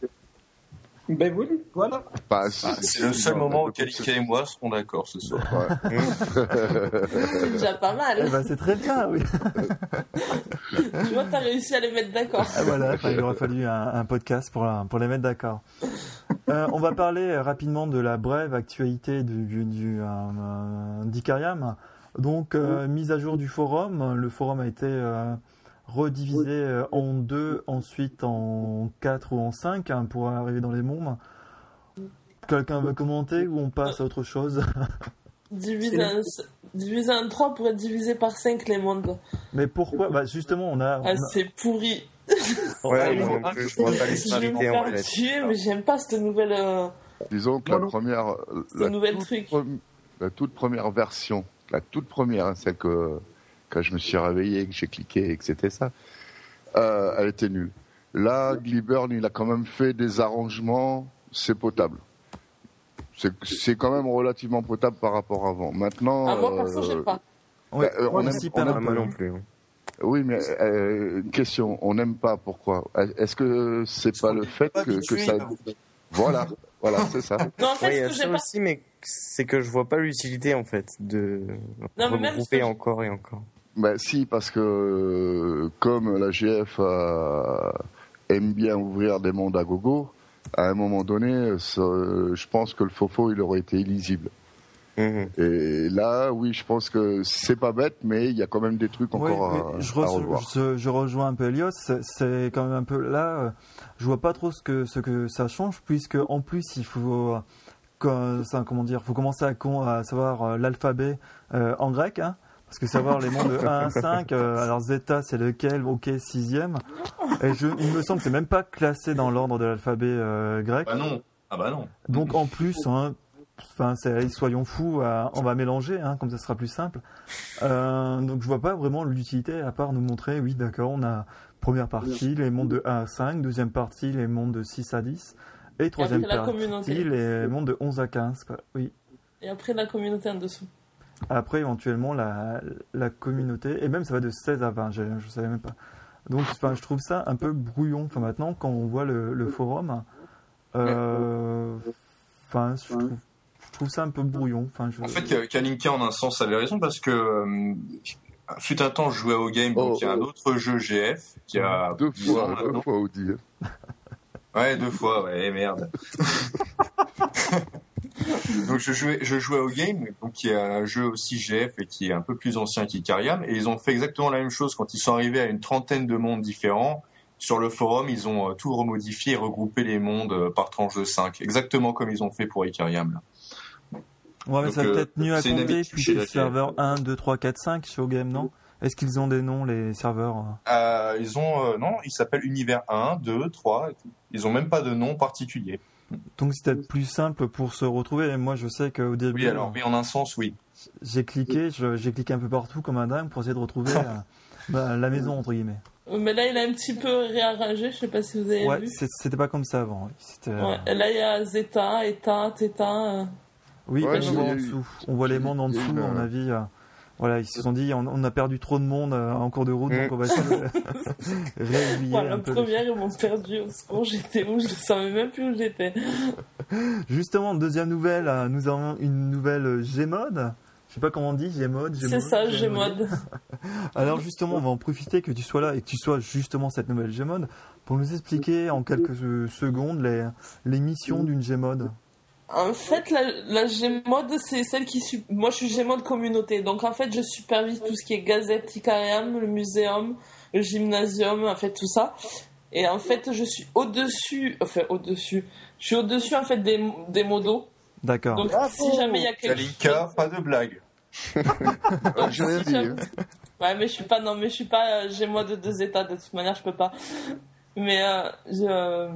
ben oui, voilà. Bah, Ah, c'est le seul moment auquel Ika et moi serons d'accord ce soir. Ouais. <laughs> C'est déjà pas Eh mal. ben, c'est très bien, oui. <laughs> Tu vois, t'as réussi à les mettre d'accord. Ah, voilà, il aurait fallu un, un podcast pour, pour les mettre d'accord. Euh, on va parler euh, rapidement de la brève actualité du, du, du, euh, d'Icariam. Donc, euh, mise à jour du forum. Le forum a été redivisé en deux, ensuite en quatre ou en cinq hein, pour arriver dans les mondes. Quelqu'un veut commenter ou on passe à autre chose? Diviser en, diviser en 3 pour être divisé par 5 les mondes. Mais pourquoi? Bah Justement, on a. on Ah, a- c'est pourri. Ouais, moi non plus, je vois pas Je vais me l'utilité en fait. tuer, mais j'aime pas cette nouvelle, euh, Disons que Non, la non. première, ce la toute, truc. pre- la toute première version, la toute première, hein, celle que quand je me suis réveillé, que j'ai cliqué et que c'était ça, euh, elle était nulle. Là, Gliburn, il a quand même fait des arrangements, c'est potable. C'est- quand même relativement potable par rapport à avant. Maintenant, Ah, moi, perso, euh, j'aime pas. Ouais, bah, euh, on on aime- s'y on perd aime un Ah, non plus. Oui, mais euh, une question, on n'aime pas pourquoi Est-ce que c'est pas le fait pas que, ça... là. Voilà, voilà, c'est ça. Non, en fait, Ouais, il y ce a que ça pas. aussi, mais c'est que je vois pas l'utilité en fait de Non, même regrouper encore et encore. Ben si, parce que euh, comme la GF a- aime bien ouvrir des mondes à gogo, à un moment donné, euh, je pense que le faux il aurait été illisible. Mhm. Et là, oui, je pense que c'est pas bête, mais il y a quand même des trucs encore à, je, à revoir. je- je rejoins un peu Elios. C'est- quand même un peu là. euh, Je vois pas trop ce que ce que ça change, puisque en plus il faut euh, comment dire, faut commencer à, con- à savoir euh, l'alphabet euh, en grec, hein, parce que savoir les mondes de 1 à 5. euh, alors zeta c'est lequel, ok sixième. Et je, il me semble que c'est même pas classé dans l'ordre de l'alphabet euh, grec. Bah non. Ah bah non. Donc en plus, hein, enfin, soyons fous, on va mélanger, hein, comme ça sera plus simple. Euh, donc je vois pas vraiment l'utilité à part nous montrer, oui d'accord, on a première partie les mondes de 1 à 5, deuxième partie les mondes de 6 à 10, et troisième partie les mondes de 11 à 15. Quoi. Oui. Et après, la communauté en dessous. Après éventuellement la, la communauté, et même ça va de 16 à 20, je, je savais même pas. Donc enfin, je trouve ça un peu brouillon. Enfin maintenant quand on voit le, le forum, euh, enfin je trouve, trouve ça un peu brouillon. Enfin, je... En fait, euh, Kalinka, en un sens, avait raison parce que euh, fut un temps, je jouais au game, donc Oh, il y a un oh. autre jeu GF qui a Deux 10 ans fois, maintenant. deux fois, Audi. Ouais, deux fois, ouais, merde. <laughs> donc je jouais, je jouais au game, donc qui est un jeu aussi GF et qui est un peu plus ancien qu'Icariam, et ils ont fait exactement la même chose quand ils sont arrivés à une trentaine de mondes différents. Sur le forum, ils ont euh, tout remodifié et regroupé les mondes par tranche de 5, exactement comme ils ont fait pour Icariam. Là. Ouais, mais Donc, ça va euh, peut-être mieux à compter puisque serveur TF. 1, 2, 3, 4, 5 sur Game, non? Est-ce qu'ils ont des noms, les serveurs euh? Euh, ils ont, euh, non, ils s'appellent Univers 1, 2, 3, et tout. Ils ont même pas de nom particulier. Donc c'est peut-être plus simple pour se retrouver. Et moi, je sais qu'au début, Oui, alors oui, en un sens, oui. j'ai cliqué, j'ai cliqué un peu partout comme un dingue pour essayer de retrouver <laughs> bah, la maison entre guillemets. Mais là, il a un petit peu réarrangé, je sais pas si vous avez Ouais, vu. c'était pas comme ça avant. Ouais, Là, il y a Zeta, Eta, Theta. Euh. Oui, Ouais, on non, voit en dessous. On les mondes en dessous, à mon le- avis. euh, voilà, ils se sont dit, on, on a perdu trop de monde euh, en cours de route, donc Mm. on va essayer de <laughs> Voilà, un peu. première, ils m'ont perdu au secours. J'étais où? Je ne savais même plus où j'étais. <laughs> Justement, deuxième nouvelle, euh, nous avons une nouvelle euh, Gmod. Je sais pas comment on dit, Gmod. C'est ça, Gmod. <laughs> Alors justement, on va en profiter que tu sois là et que tu sois justement cette nouvelle Gmod pour nous expliquer en quelques euh, secondes les, les missions d'une Gmod. En fait, la, la Gmod, c'est celle qui... Moi, je suis Gmod communauté. Donc, en fait, je supervise tout ce qui est Gazette Icarium, le muséum, le gymnasium, en fait, tout ça. Et en fait, je suis au-dessus... Enfin, au-dessus. Je suis au-dessus, en fait, des, des modos. D'accord. Donc, Bravo si jamais il y a quelque Kalinka, chose... pas de blague. <laughs> Donc, J'ai rien si jamais- dit. Ouais, mais je suis pas, non, mais je suis pas, euh, j'ai moi de deux états, de toute manière, je peux pas. Mais, euh, je...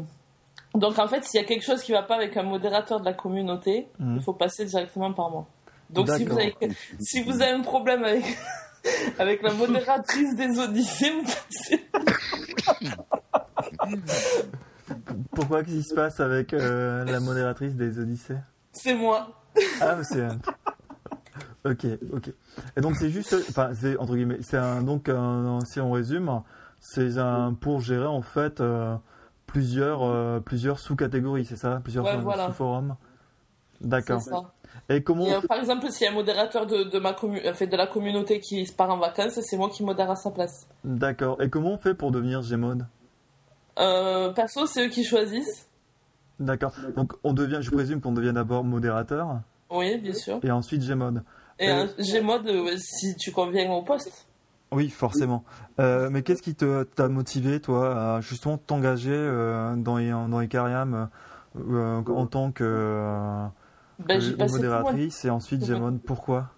donc en fait, s'il y a quelque chose qui va pas avec un modérateur de la communauté, Mhm. il faut passer directement par moi. Donc si vous, avez, si vous avez un problème avec, <laughs> avec la modératrice des Odyssées, vous passez. Pourquoi qu'est-ce qui se passe avec euh, la modératrice des Odyssées? C'est moi. Ah, c'est. <laughs> Ok, ok. Et donc c'est juste, enfin c'est entre guillemets, c'est un donc un- si on résume, c'est un pour gérer en fait euh, plusieurs euh, plusieurs sous-catégories, c'est ça, plusieurs Ouais, sous- voilà. sous-forums. D'accord. Et comment Et, euh, par exemple, s'il y a un modérateur de, de, ma commu... fait, de la communauté qui part en vacances, c'est moi qui modère à sa place. D'accord. Et comment on fait pour devenir Gmod? Euh, perso, c'est eux qui choisissent. D'accord. Donc on devient, je présume qu'on devient d'abord modérateur Oui, bien sûr. et ensuite Gmod. Et Euh, euh, Gmod, euh, si tu conviens au poste. Oui, forcément. Euh, mais qu'est-ce qui te- t'a motivé, toi, à justement t'engager euh, dans, dans Icarium euh, en tant que euh, Ben, que modératrice et ensuite Ouais. Gmod Pourquoi?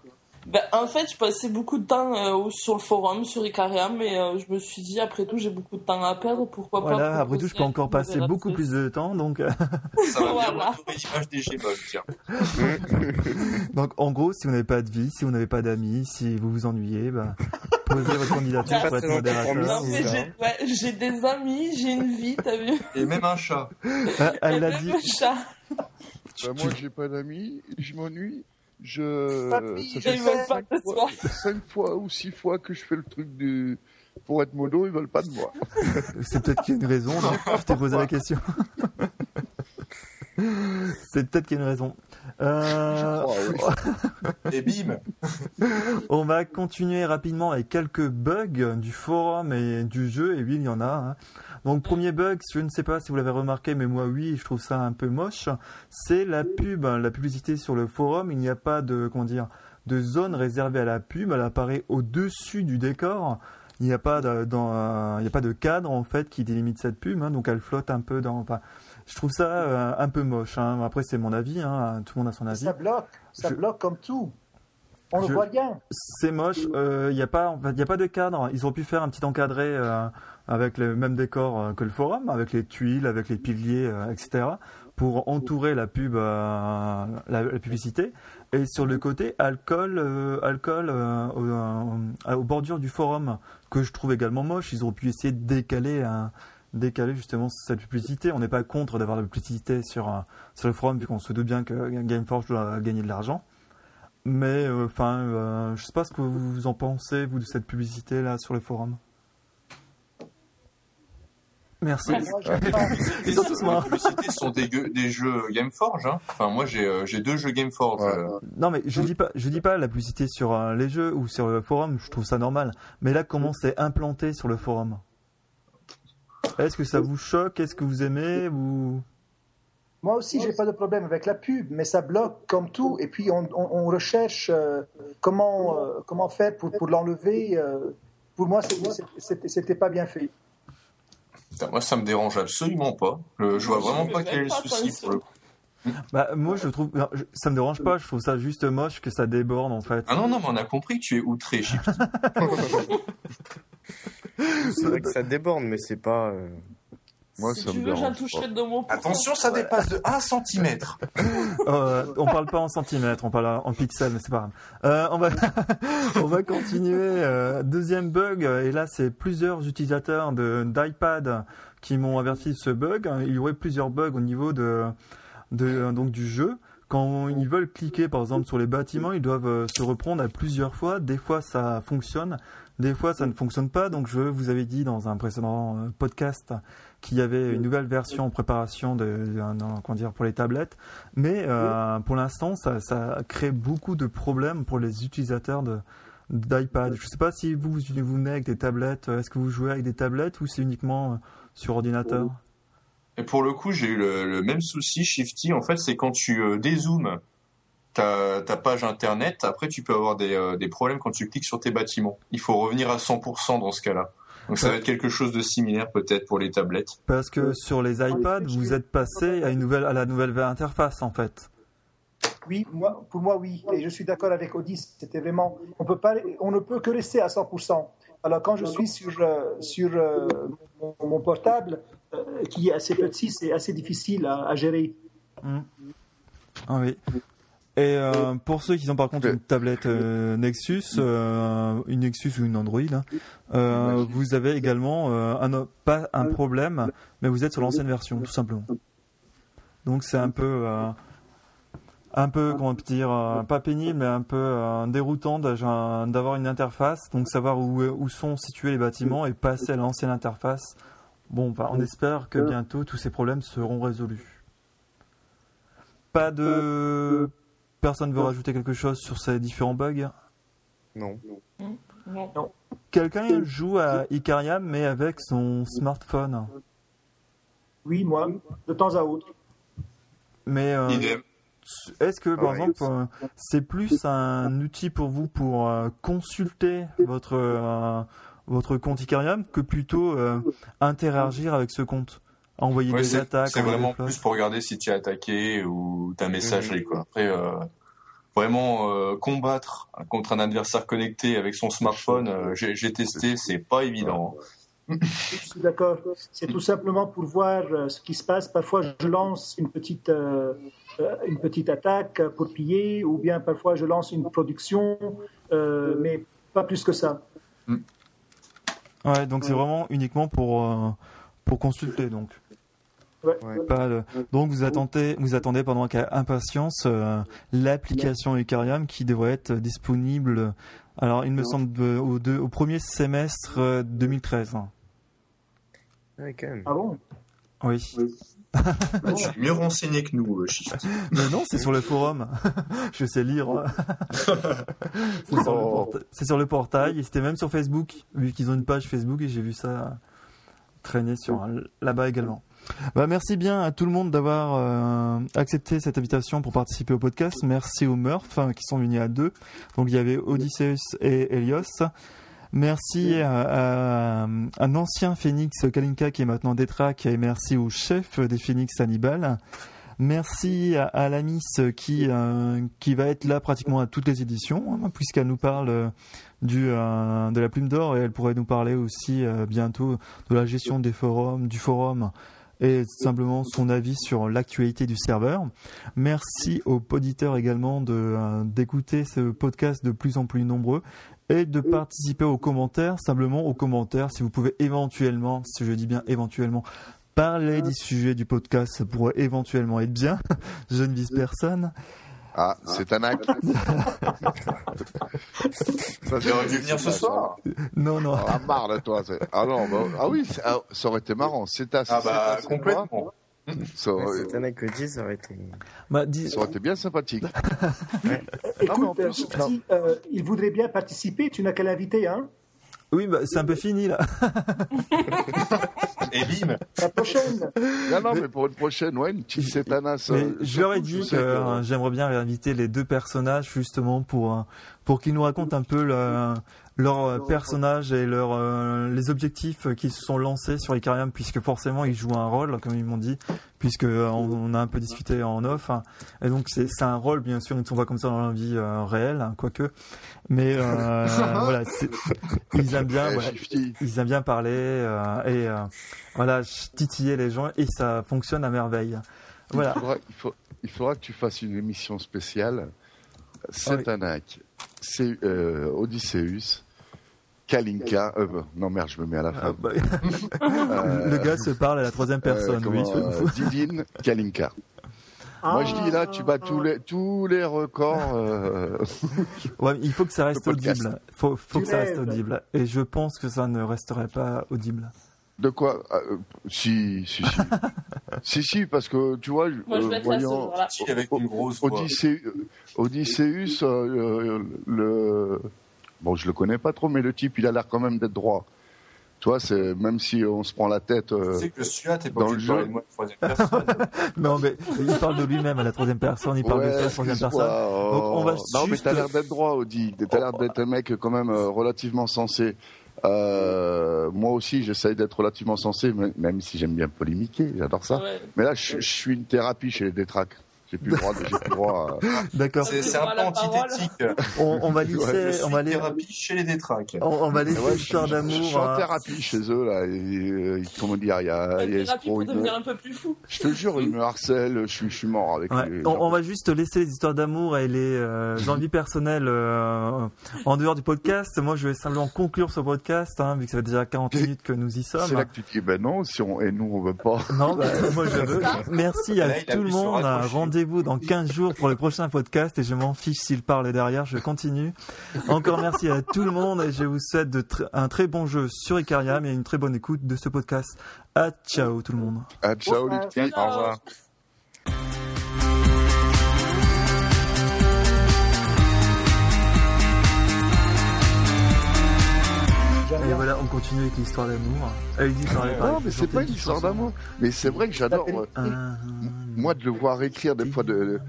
Ben, en fait, je passais beaucoup de temps euh, sur le forum, sur Icarium, et euh, je me suis dit, après tout, j'ai beaucoup de temps à perdre, pourquoi pas. Voilà, après tout, je peux encore passer beaucoup plus de temps. Donc, euh, Ça va <laughs> Voilà. des tiens. <laughs> donc, en gros, si vous n'avez pas de vie, si vous n'avez pas d'amis, si vous vous ennuyez, bah, posez votre candidature pour être modérateur. mais ça. j'ai ouais, des amis, j'ai une vie, t'as vu Et même un chat. Ah, Elle l'a dit. le chat. Bah, moi, j'ai pas d'amis, je m'ennuie. Je. Ça Ils fait veulent cinq pas de fois- toi. <laughs> cinq fois ou six fois que je fais le truc du. Pour être modo, ils veulent pas de moi. <laughs> C'est peut-être qu'il y a une raison. non <laughs> je t'ai posé la question. C'est peut-être qu'il y a une raison. Euh, Oh, oui. Et bim On va continuer rapidement avec quelques bugs du forum et du jeu, et oui, il y en a. hein. Donc, premier bug, je ne sais pas si vous l'avez remarqué, mais moi, oui, je trouve ça un peu moche, c'est la pub, la publicité sur le forum. Il n'y a pas de, comment dire, de zone réservée à la pub, elle apparaît au-dessus du décor. Il n'y a pas de, dans, euh, il n'y a pas de cadre, en fait, qui délimite cette pub, hein, donc elle flotte un peu dans, enfin, je trouve ça euh, un peu moche. hein. Après, c'est mon avis, hein, tout le monde a son avis. Ça bloque, ça Je- bloque comme tout. On Je- le voit bien. C'est moche. Il n'y a pas, y a pas de cadre. Ils auraient pu faire un petit encadré euh, avec le même décor euh, que le forum, avec les tuiles, avec les piliers, euh, etc., pour entourer la pub, euh, la, publicité. Et sur le côté, alcool, euh, alcool euh, au- euh, aux bordures du forum, que je trouve également moche. Ils auraient pu essayer de décaler, décaler justement cette publicité. On n'est pas contre d'avoir la publicité sur euh, sur le forum, vu qu'on se doute bien que Gameforge doit gagner de l'argent. Mais euh, enfin, euh, je sais pas ce que vous en pensez vous de cette publicité là sur le forum. Merci. Ouais. Moi, j'aime pas. Ils sont tous morts. Les publicités sont des, gueux- des jeux Gameforge. Hein. Enfin, moi, j'ai euh, j'ai deux jeux Gameforge. Ouais. euh. Non mais je dis pas, je dis pas la publicité sur euh, les jeux ou sur le forum, je trouve ça normal. Mais là, comment c'est implanté sur le forum? Est-ce que ça vous choque? Est-ce que vous aimez? Ou Moi aussi, j'ai pas de problème avec la pub, mais ça bloque comme tout. Et puis, on, on- on recherche euh, comment, euh, comment faire pour, pour l'enlever. euh. pour moi, c'était- c'était c'était pas bien fait. Putain, moi, ça me dérange absolument pas. Euh, je vois vraiment pas quel est le souci pour le coup. Bah moi je trouve, non, je- ça me dérange pas. Je trouve ça juste moche que ça déborde en fait. Ah non, non, mais on a compris que tu es outré. <laughs> C'est vrai que ça déborde, mais c'est pas. euh, Moi, si ça tu me veux, j'en dérange toucherai pas. de mon Attention, ça dépasse de 1 cm. <laughs> Euh, on parle pas en centimètres, on parle en pixels, mais c'est pas grave. Euh, on va <laughs> on va continuer. euh, deuxième bug, et là c'est plusieurs utilisateurs de d'iPad qui m'ont averti de ce bug. Il y aurait plusieurs bugs au niveau de, de donc du jeu. Quand ils veulent cliquer par exemple sur les bâtiments, ils doivent se reprendre à plusieurs fois. Des fois ça fonctionne, des fois ça ne fonctionne pas. Donc je vous avais dit dans un précédent euh, podcast qu'il y avait une nouvelle version en préparation de, de- non, comment dire, pour les tablettes. Mais euh, pour l'instant, ça, ça crée beaucoup de problèmes pour les utilisateurs de d'iPad. Je ne sais pas si vous, vous venez avec des tablettes. Est-ce que vous jouez avec des tablettes ou c'est uniquement euh, sur ordinateur? Et pour le coup, j'ai eu le, le même souci, Shifty. En fait, c'est quand tu euh, dézoomes ta, ta page internet, après tu peux avoir des, euh, des problèmes quand tu cliques sur tes bâtiments. Il faut revenir à 100% dans ce cas-là. Donc ça va être quelque chose de similaire peut-être pour les tablettes. Parce que sur les iPads, vous êtes passé à, une nouvelle, à la nouvelle interface en fait. Oui, moi, pour moi, oui. Et je suis d'accord avec Odis. C'était vraiment. On, peut pas, on ne peut que rester à 100%. Alors, quand je suis sur, euh, sur euh, mon, mon portable, euh, qui est assez petit, c'est assez difficile à, à gérer. Ah oui. Et euh, pour ceux qui ont par contre une tablette euh, Nexus, euh, une Nexus ou une Android, hein, euh, vous avez également euh, un, pas un problème, mais vous êtes sur l'ancienne version, tout simplement. Donc c'est un peu, euh, un peu comment dire, euh, pas pénible, mais un peu euh, déroutant d'avoir une interface, donc savoir où, où sont situés les bâtiments et passer à l'ancienne interface. Bon, bah, on espère que bientôt tous ces problèmes seront résolus. Pas de Personne veut rajouter quelque chose sur ces différents bugs Non. Non. Quelqu'un joue à Icariam mais avec son smartphone. Oui, moi, de temps à autre. Mais euh, est-ce que par Ouais. exemple euh, c'est plus un outil pour vous pour euh, consulter votre euh, votre compte Icariam que plutôt euh, interagir avec ce compte, envoyer Ouais, des c'est attaques, c'est vraiment plus pour regarder si tu es attaqué ou ta messagerie. Quoi. Après, euh, vraiment euh, combattre contre un adversaire connecté avec son smartphone, euh, j'ai testé, c'est pas évident. Je suis d'accord. C'est tout simplement pour voir ce qui se passe. Parfois, je lance une petite, une petite attaque pour piller, ou bien parfois je lance une production, euh, mais pas plus que ça. Ouais, donc c'est vraiment uniquement pour euh, pour consulter donc. Ouais. Ouais. Pas le- Donc vous attendez, vous attendez pendant avec impatience euh, l'application Eucarium qui devrait être disponible. Alors il me semble de- au, deux- au premier semestre euh, 2013. Ouais, quand même. Ah bon? Oui. Tu es <laughs> mieux renseigné que nous, euh, Shifty. <laughs> Mais non, c'est sur le forum. <laughs> Je sais lire. c'est, sur le Oh. porta- c'est sur le portail et c'était même sur Facebook, vu qu'ils ont une page Facebook et j'ai vu ça traîner sur là-bas également. Bah, merci bien à tout le monde d'avoir euh, accepté cette invitation pour participer au podcast. Merci aux Murph hein, qui sont venus à deux. Donc il y avait Odysseus et Elios. Merci à, à un ancien Phoenix Kalinka qui est maintenant Détrac et merci au chef des Phoenix Hannibal. Merci à, à la Miss qui, euh, qui va être là pratiquement à toutes les éditions, hein, puisqu'elle nous parle euh, du, euh, de la plume d'or et elle pourrait nous parler aussi euh, bientôt de la gestion des forums, du forum et simplement son avis sur l'actualité du serveur. Merci aux auditeurs également euh, d'écouter ce podcast de plus en plus nombreux et de participer aux commentaires, simplement aux commentaires si vous pouvez éventuellement, si je dis bien éventuellement, parler du sujet du podcast, ça pourrait éventuellement être bien. <laughs> je ne vise personne. Ah, c'est un <laughs> acte. Ça, J'aurais dû venir ce soir. Non, non. Ah, marre de toi. c'est- Ah non, bah, ah oui, c'est- ah, ça aurait été marrant. C'est à Ah bah c'est complètement. Ça Ouais, aurait, Cette année que 10 ça aurait été. Bah, dis- ça aurait été bien sympathique. Écoute, en plus, euh, si, euh, il voudrait bien participer, tu n'as qu'à l'inviter, hein Oui, bah, c'est un peu fini là. <laughs> Et bim. La prochaine. Non, non, mais pour une prochaine, ouais, une petite Cétanas. Mais euh, je leur ai surtout, dit que euh, j'aimerais bien réinviter les deux personnages justement pour euh, pour qu'ils nous racontent un peu le- leurs euh, personnages et leurs euh, les objectifs qui se sont lancés sur Icarium puisque forcément ils jouent un rôle comme ils m'ont dit puisque euh, on, on a un peu discuté en off hein. et donc c'est c'est un rôle bien sûr ils ne sont pas comme ça dans la vie euh, réelle hein, quoique. Mais euh, <laughs> voilà c'est- ils aiment bien Eh, voilà, ils aiment bien parler euh, et euh, voilà titiller les gens et ça fonctionne à merveille. Voilà. il faudra, il faut- il faudra que tu fasses une émission spéciale. C'est euh, Odysseus, Kalinka. euh, bah, non merde, je me mets à la Ah, fin. bah, <laughs> Euh, le gars se parle à la troisième personne euh, oui comment, euh, Didine, Kalinka. Moi je dis là, tu bats tous les tous les records. euh, <laughs> Ouais, il faut que ça reste audible. Faut, faut que ça reste audible. Et je pense que ça ne resterait pas audible. De quoi Ah, euh, Si, si, si. <laughs> si, si, parce que tu vois, Moi, je euh, voyant avec une grosse Odysseus, euh, euh, le bon, je le connais pas trop, mais le type, il a l'air quand même d'être droit. Tu vois, c'est même si on se prend la tête. euh, Tu sais que t'es pas dans le de jeu. de moi troisième personne. <laughs> Non, mais il parle de lui-même à la troisième personne, il parle ouais, de la troisième personne. oh. Donc, on va Non, mais juste- t'as l'air d'être droit, Audi. T'as l'air d'être un mec quand même euh, relativement sensé. Euh, moi aussi, j'essaye d'être relativement sensé, même- même si j'aime bien polémiquer, j'adore ça. Ouais. Mais là, je, je suis une thérapie chez les détraques. J'ai plus le droit, j'ai plus le droit. à- <laughs> D'accord. C'est c'est un peu antithétique. On, on va Je laisser, suis on va en laisser, thérapie chez les détraques. on, on va laisser Ouais, je, l'histoire je- je d'amour. suis en hein. thérapie chez eux là. Et, euh, comment dire, il y a, il y a Une thérapie Espro, pour il me- devenir un peu plus fou. Je te jure, ils me harcèlent. Je suis, je suis mort avec Ouais, les. on, on va juste laisser les histoires d'amour et les euh, envies personnelles euh, en dehors du podcast. Moi, je vais simplement conclure ce podcast, hein, vu que ça fait déjà 40 minutes que nous y C'est sommes. là que tu te dis, ben non, si on, et nous on veut pas. Non, <laughs> moi je veux. Merci à tout le monde. raccrocher. Rendez-vous dans 15 jours pour le prochain podcast et je m'en fiche s'il parle derrière, je continue. Encore merci à tout le monde et je vous souhaite de tr- un très bon jeu sur Icariam et une très bonne écoute de ce podcast. À ciao tout le monde. Ah, ciao petits. Au revoir. Et voilà, on continue avec l'histoire d'amour. Allez-y, parlez, parlez. Non, mais c'est pas une histoire d'amour. Mais c'est vrai que j'adore. euh, Moi, de le voir écrire des fois, de,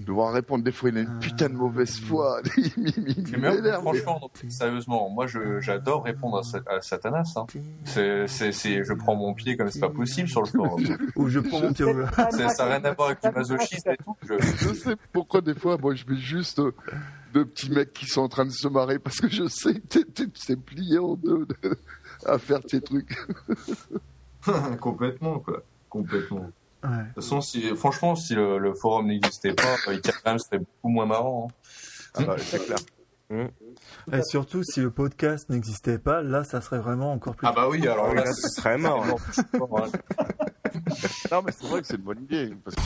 de le voir répondre des fois, il a une putain de mauvaise foi. <laughs> il même, franchement, sérieusement, moi je- j'adore répondre à, Sa- à Satanas. Hein. C'est, c'est, c'est, je prends mon pied comme c'est pas possible sur le forum. <laughs> Ou je prends mon pied ça n'a rien à voir avec le masochisme et tout. Je, Je sais pourquoi des fois, moi, je mets juste euh, deux petits mecs qui sont en train de se marrer parce que je sais que t'es- plié en deux de- à faire tes trucs. <laughs> Complètement, quoi. Complètement. Ouais. De toute façon, si, franchement, si le, le forum n'existait pas, Icariam serait beaucoup moins marrant. hein. Ah bah, c'est clair. Et surtout, si le podcast n'existait pas, là, ça serait vraiment encore plus. Ah bah oui, alors là, ce serait mort. mort. Non, mais c'est vrai que c'est une bonne idée. Parce que